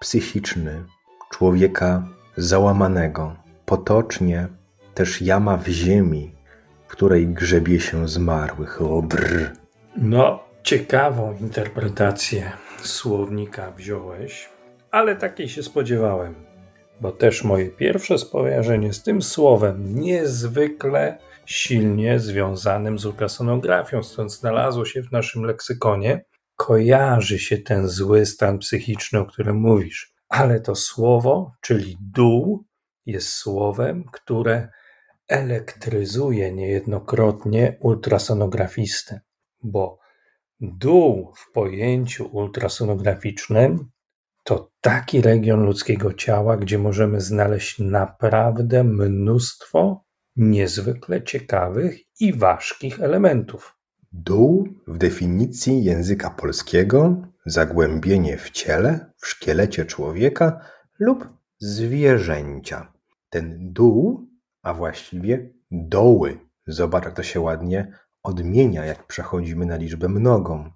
psychiczny człowieka załamanego. Potocznie też jama w ziemi, w której grzebie się zmarłych. O brr. No, ciekawą interpretację słownika wziąłeś, ale takiej się spodziewałem, bo też moje pierwsze skojarzenie z tym słowem niezwykle silnie związanym z ultrasonografią, stąd znalazło się w naszym leksykonie, kojarzy się ten zły stan psychiczny, o którym mówisz. Ale to słowo, czyli dół, jest słowem, które elektryzuje niejednokrotnie ultrasonografistę, bo dół w pojęciu ultrasonograficznym to taki region ludzkiego ciała, gdzie możemy znaleźć naprawdę mnóstwo niezwykle ciekawych i ważkich elementów. Dół w definicji języka polskiego zagłębienie w ciele, w szkielecie człowieka lub zwierzęcia. Ten dół, a właściwie doły, zobacz jak to się ładnie odmienia, jak przechodzimy na liczbę mnogą.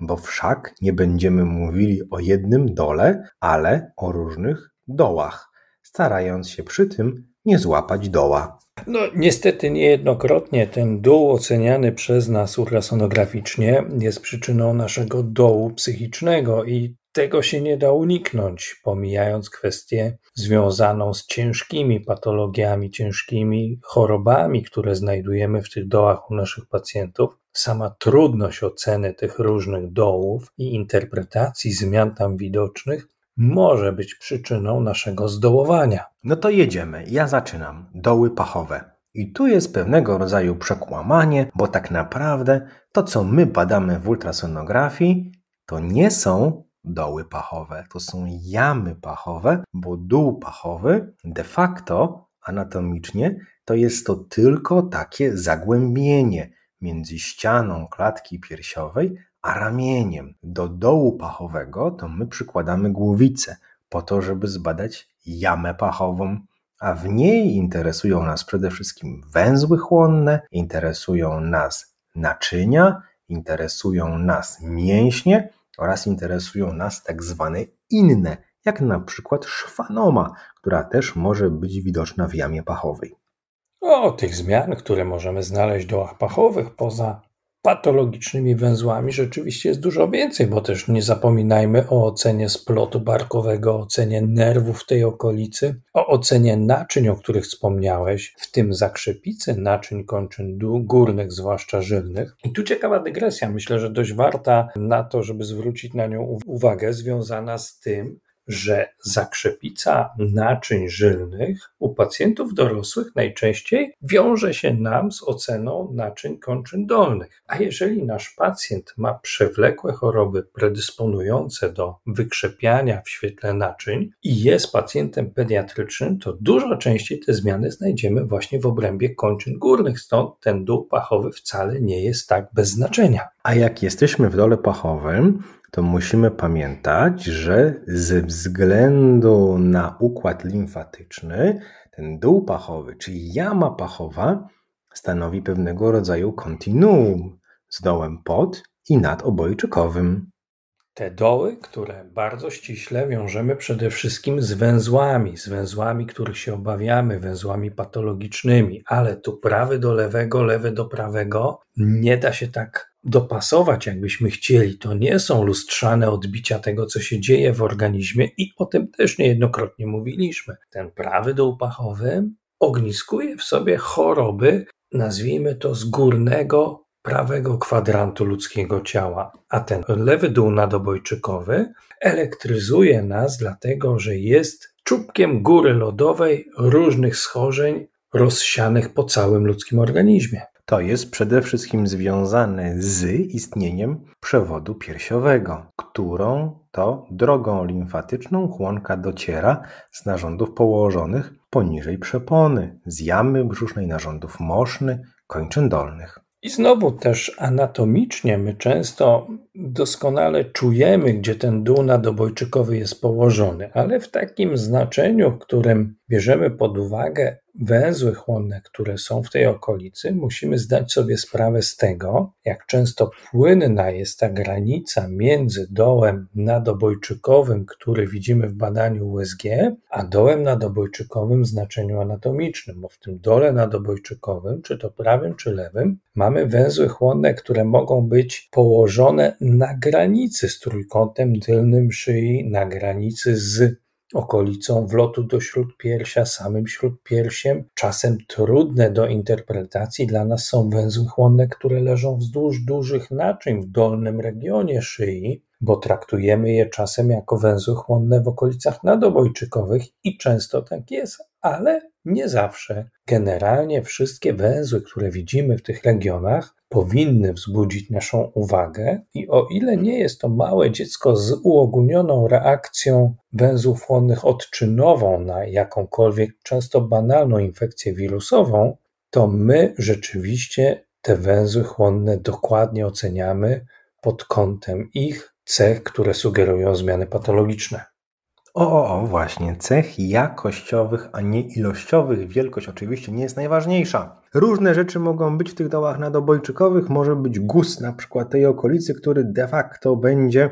Bo wszak nie będziemy mówili o jednym dole, ale o różnych dołach, starając się przy tym nie złapać doła. No, niestety niejednokrotnie ten dół oceniany przez nas ultrasonograficznie jest przyczyną naszego dołu psychicznego i tego się nie da uniknąć, pomijając kwestię związaną z ciężkimi patologiami, ciężkimi chorobami, które znajdujemy w tych dołach u naszych pacjentów. Sama trudność oceny tych różnych dołów i interpretacji zmian tam widocznych może być przyczyną naszego zdołowania. No to jedziemy. Ja zaczynam. Doły pachowe. I tu jest pewnego rodzaju przekłamanie, bo tak naprawdę to, co my badamy w ultrasonografii, to nie są doły pachowe, to są jamy pachowe, bo dół pachowy de facto anatomicznie to jest to tylko takie zagłębienie między ścianą klatki piersiowej a ramieniem. Do dołu pachowego to my przykładamy głowicę po to, żeby zbadać jamę pachową, a w niej interesują nas przede wszystkim węzły chłonne, interesują nas naczynia, interesują nas mięśnie oraz interesują nas tak zwane inne, jak na przykład szwanoma, która też może być widoczna w jamie pachowej. O tych zmian, które możemy znaleźć w dołach pachowych, poza patologicznymi węzłami rzeczywiście jest dużo więcej, bo też nie zapominajmy o ocenie splotu barkowego, ocenie nerwów w tej okolicy, o ocenie naczyń, o których wspomniałeś, w tym zakrzepicy naczyń kończyn górnych, zwłaszcza żylnych. I tu ciekawa dygresja, myślę, że dość warta na to, żeby zwrócić na nią uwagę, związana z tym, że zakrzepica naczyń żylnych u pacjentów dorosłych najczęściej wiąże się nam z oceną naczyń kończyn dolnych. A jeżeli nasz pacjent ma przewlekłe choroby predysponujące do wykrzepiania w świetle naczyń i jest pacjentem pediatrycznym, to dużo częściej te zmiany znajdziemy właśnie w obrębie kończyn górnych, stąd ten dół pachowy wcale nie jest tak bez znaczenia. A jak jesteśmy w dole pachowym, to musimy pamiętać, że ze względu na układ limfatyczny, ten dół pachowy, czyli jama pachowa, stanowi pewnego rodzaju kontinuum z dołem pod i nad obojczykowym. Te doły, które bardzo ściśle wiążemy przede wszystkim z węzłami, z węzłami, których się obawiamy, węzłami patologicznymi, ale tu prawy do lewego, lewy do prawego nie da się tak dopasować, jakbyśmy chcieli. To nie są lustrzane odbicia tego, co się dzieje w organizmie, i o tym też niejednokrotnie mówiliśmy. Ten prawy dół pachowy ogniskuje w sobie choroby, nazwijmy to z górnego prawego kwadrantu ludzkiego ciała, a ten lewy dół nadobojczykowy elektryzuje nas, dlatego że jest czubkiem góry lodowej różnych schorzeń rozsianych po całym ludzkim organizmie. To jest przede wszystkim związane z istnieniem przewodu piersiowego, którą to drogą limfatyczną chłonka dociera z narządów położonych poniżej przepony, z jamy brzusznej narządów moszny, kończyn dolnych. I znowu też anatomicznie my często doskonale czujemy, gdzie ten dół nadobojczykowy jest położony, ale w takim znaczeniu, w którym bierzemy pod uwagę węzły chłonne, które są w tej okolicy, musimy zdać sobie sprawę z tego, jak często płynna jest ta granica między dołem nadobojczykowym, który widzimy w badaniu USG, a dołem nadobojczykowym w znaczeniu anatomicznym, bo w tym dole nadobojczykowym, czy to prawym, czy lewym, mamy węzły chłonne, które mogą być położone na granicy z trójkątem tylnym szyi, na granicy z okolicą wlotu do śródpiersia, samym śródpiersiem. Czasem trudne do interpretacji dla nas są węzły chłonne, które leżą wzdłuż dużych naczyń w dolnym regionie szyi, bo traktujemy je czasem jako węzły chłonne w okolicach nadobojczykowych i często tak jest, ale nie zawsze. Generalnie wszystkie węzły, które widzimy w tych regionach, powinny wzbudzić naszą uwagę i o ile nie jest to małe dziecko z uogólnioną reakcją węzłów chłonnych odczynową na jakąkolwiek często banalną infekcję wirusową, to my rzeczywiście te węzły chłonne dokładnie oceniamy pod kątem ich cech, które sugerują zmiany patologiczne. O, właśnie, cech jakościowych, a nie ilościowych. Wielkość oczywiście nie jest najważniejsza. Różne rzeczy mogą być w tych dołach nadobojczykowych. Może być guz na przykład tej okolicy, który de facto będzie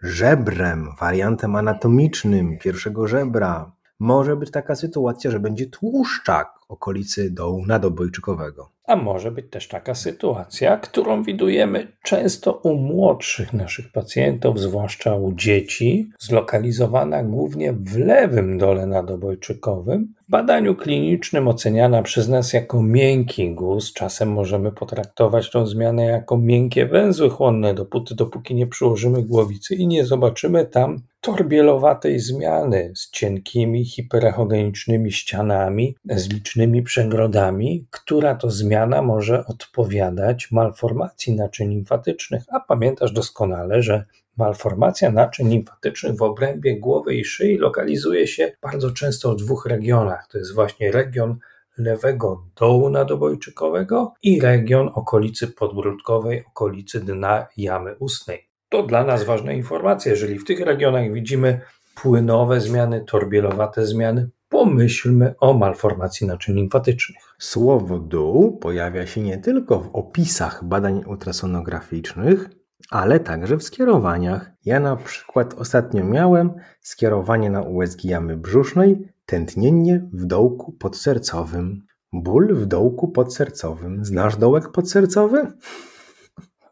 żebrem, wariantem anatomicznym pierwszego żebra. Może być taka sytuacja, że będzie tłuszczak okolicy dołu nadobojczykowego. A może być też taka sytuacja, którą widujemy często u młodszych naszych pacjentów, zwłaszcza u dzieci, zlokalizowana głównie w lewym dole nadobojczykowym. W badaniu klinicznym oceniana przez nas jako miękki guz, czasem możemy potraktować tą zmianę jako miękkie węzły chłonne, dopóty, dopóki nie przyłożymy głowicy i nie zobaczymy tam torbielowatej zmiany z cienkimi, hiperechogenicznymi ścianami, z licznymi przegrodami, która to zmiana może odpowiadać malformacji naczyń limfatycznych. A pamiętasz doskonale, że malformacja naczyń limfatycznych w obrębie głowy i szyi lokalizuje się bardzo często w dwóch regionach. To jest właśnie region lewego dołu nadobojczykowego i region okolicy podbródkowej, okolicy dna jamy ustnej. To dla nas ważna informacja. Jeżeli w tych regionach widzimy płynowe zmiany, torbielowate zmiany, pomyślmy o malformacji naczyń limfatycznych. Słowo dół pojawia się nie tylko w opisach badań ultrasonograficznych, ale także w skierowaniach. Ja na przykład ostatnio miałem skierowanie na USG jamy brzusznej, tętnienie w dołku podsercowym. Ból w dołku podsercowym. Znasz dołek podsercowy?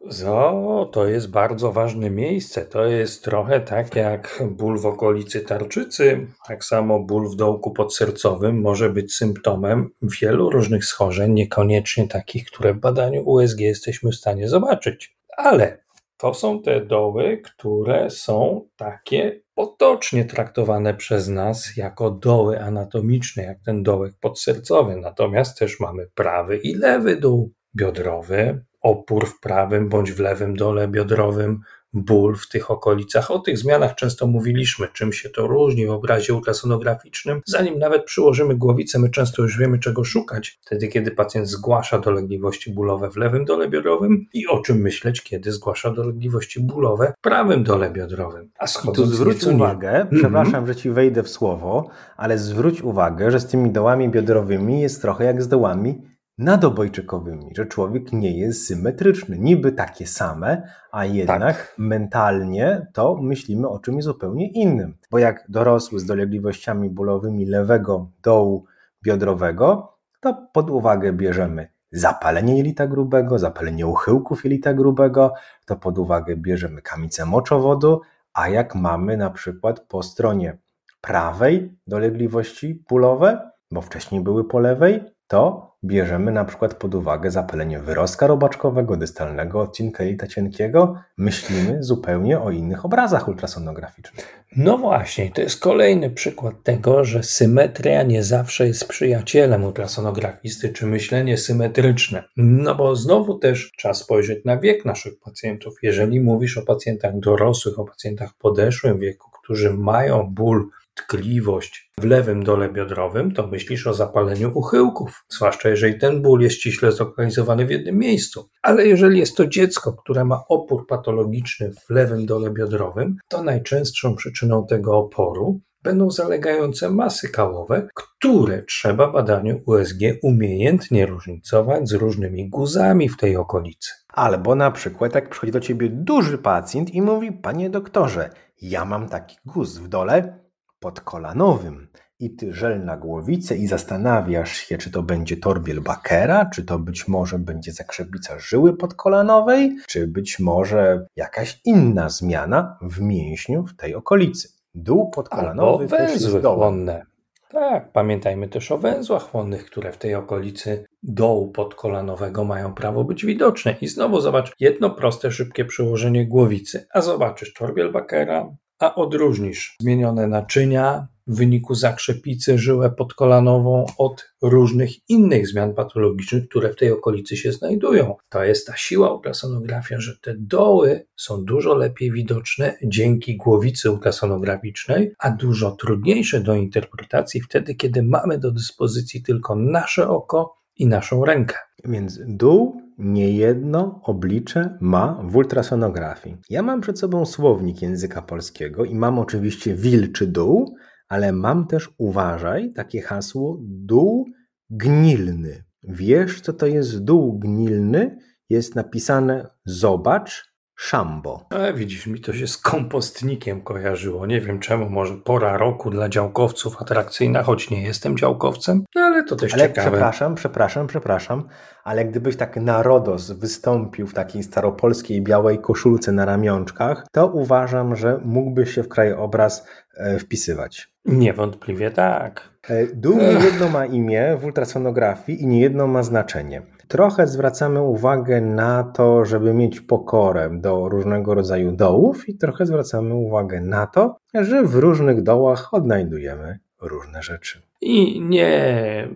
Zo, to jest bardzo ważne miejsce. To jest trochę tak jak ból w okolicy tarczycy. Tak samo ból w dołku podsercowym może być symptomem wielu różnych schorzeń, niekoniecznie takich, które w badaniu USG jesteśmy w stanie zobaczyć. Ale to są te doły, które są takie potocznie traktowane przez nas jako doły anatomiczne, jak ten dołek podsercowy. Natomiast też mamy prawy i lewy dół biodrowy, opór w prawym bądź w lewym dole biodrowym, ból w tych okolicach. O tych zmianach często mówiliśmy, czym się to różni w obrazie ultrasonograficznym. Zanim nawet przyłożymy głowicę, my często już wiemy, czego szukać. Wtedy, kiedy pacjent zgłasza dolegliwości bólowe w lewym dole biodrowym i o czym myśleć, kiedy zgłasza dolegliwości bólowe w prawym dole biodrowym. A schodząc tu zwróć uwagę, przepraszam, mm -hmm. że ci wejdę w słowo, ale zwróć uwagę, że z tymi dołami biodrowymi jest trochę jak z dołami nadobojczykowymi, że człowiek nie jest symetryczny. Niby takie same, a jednak tak. mentalnie to myślimy o czymś zupełnie innym. Bo jak dorosły z dolegliwościami bólowymi lewego dołu biodrowego, to pod uwagę bierzemy zapalenie jelita grubego, zapalenie uchyłków jelita grubego, to pod uwagę bierzemy kamicę moczowodu, a jak mamy na przykład po stronie prawej dolegliwości bólowe, bo wcześniej były po lewej, to bierzemy na przykład pod uwagę zapalenie wyrostka robaczkowego, dystalnego odcinka jelita cienkiego, myślimy zupełnie o innych obrazach ultrasonograficznych. No właśnie, to jest kolejny przykład tego, że symetria nie zawsze jest przyjacielem ultrasonografisty, czy myślenie symetryczne. No bo znowu też trzeba spojrzeć na wiek naszych pacjentów. Jeżeli mówisz o pacjentach dorosłych, o pacjentach podeszłym wieku, którzy mają ból tkliwość w lewym dole biodrowym, to myślisz o zapaleniu uchyłków, zwłaszcza jeżeli ten ból jest ściśle zlokalizowany w jednym miejscu. Ale jeżeli jest to dziecko, które ma opór patologiczny w lewym dole biodrowym, to najczęstszą przyczyną tego oporu będą zalegające masy kałowe, które trzeba badaniu USG umiejętnie różnicować z różnymi guzami w tej okolicy. Albo na przykład, jak przychodzi do ciebie duży pacjent i mówi: Panie doktorze, ja mam taki guz w dole, podkolanowym i ty żel na głowicę i zastanawiasz się, czy to będzie torbiel Bakera, czy to być może będzie zakrzepica żyły podkolanowej, czy być może jakaś inna zmiana w mięśniu w tej okolicy. Dół podkolanowy Albo węzły chłonne. Tak, pamiętajmy też o węzłach chłonnych, które w tej okolicy dołu podkolanowego mają prawo być widoczne. I znowu zobacz, jedno proste, szybkie przełożenie głowicy, a zobaczysz torbiel Bakera, a odróżnisz zmienione naczynia w wyniku zakrzepicy żyłę podkolanową od różnych innych zmian patologicznych, które w tej okolicy się znajdują. To jest ta siła ultrasonografia, że te doły są dużo lepiej widoczne dzięki głowicy ultrasonograficznej, a dużo trudniejsze do interpretacji wtedy, kiedy mamy do dyspozycji tylko nasze oko i naszą rękę. Więc dół niejedno oblicze ma w ultrasonografii. Ja mam przed sobą słownik języka polskiego i mam oczywiście wilczy dół, ale mam też, uważaj, takie hasło dół gnilny. Wiesz, co to jest dół gnilny? Jest napisane zobacz, Szambo. Ale widzisz, mi to się z kompostnikiem kojarzyło. Nie wiem czemu, może pora roku dla działkowców atrakcyjna, choć nie jestem działkowcem, no ale to też ale ciekawe. Przepraszam, przepraszam, przepraszam, ale gdybyś tak na RODOS wystąpił w takiej staropolskiej białej koszulce na ramionczkach, to uważam, że mógłbyś się w krajobraz e, wpisywać. Niewątpliwie tak. E, dół nie jedno ma imię w ultrasonografii i nie jedno ma znaczenie. Trochę zwracamy uwagę na to, żeby mieć pokorę do różnego rodzaju dołów, i trochę zwracamy uwagę na to, że w różnych dołach odnajdujemy różne rzeczy. I nie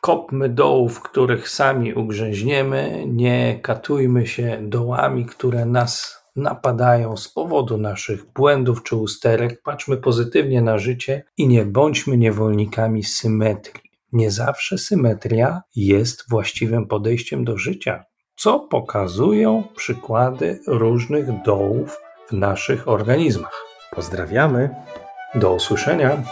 kopmy dołów, których sami ugrzęźniemy, nie katujmy się dołami, które nas napadają z powodu naszych błędów czy usterek. Patrzmy pozytywnie na życie i nie bądźmy niewolnikami symetrii. Nie zawsze symetria jest właściwym podejściem do życia, co pokazują przykłady różnych dołów w naszych organizmach. Pozdrawiamy. Do usłyszenia.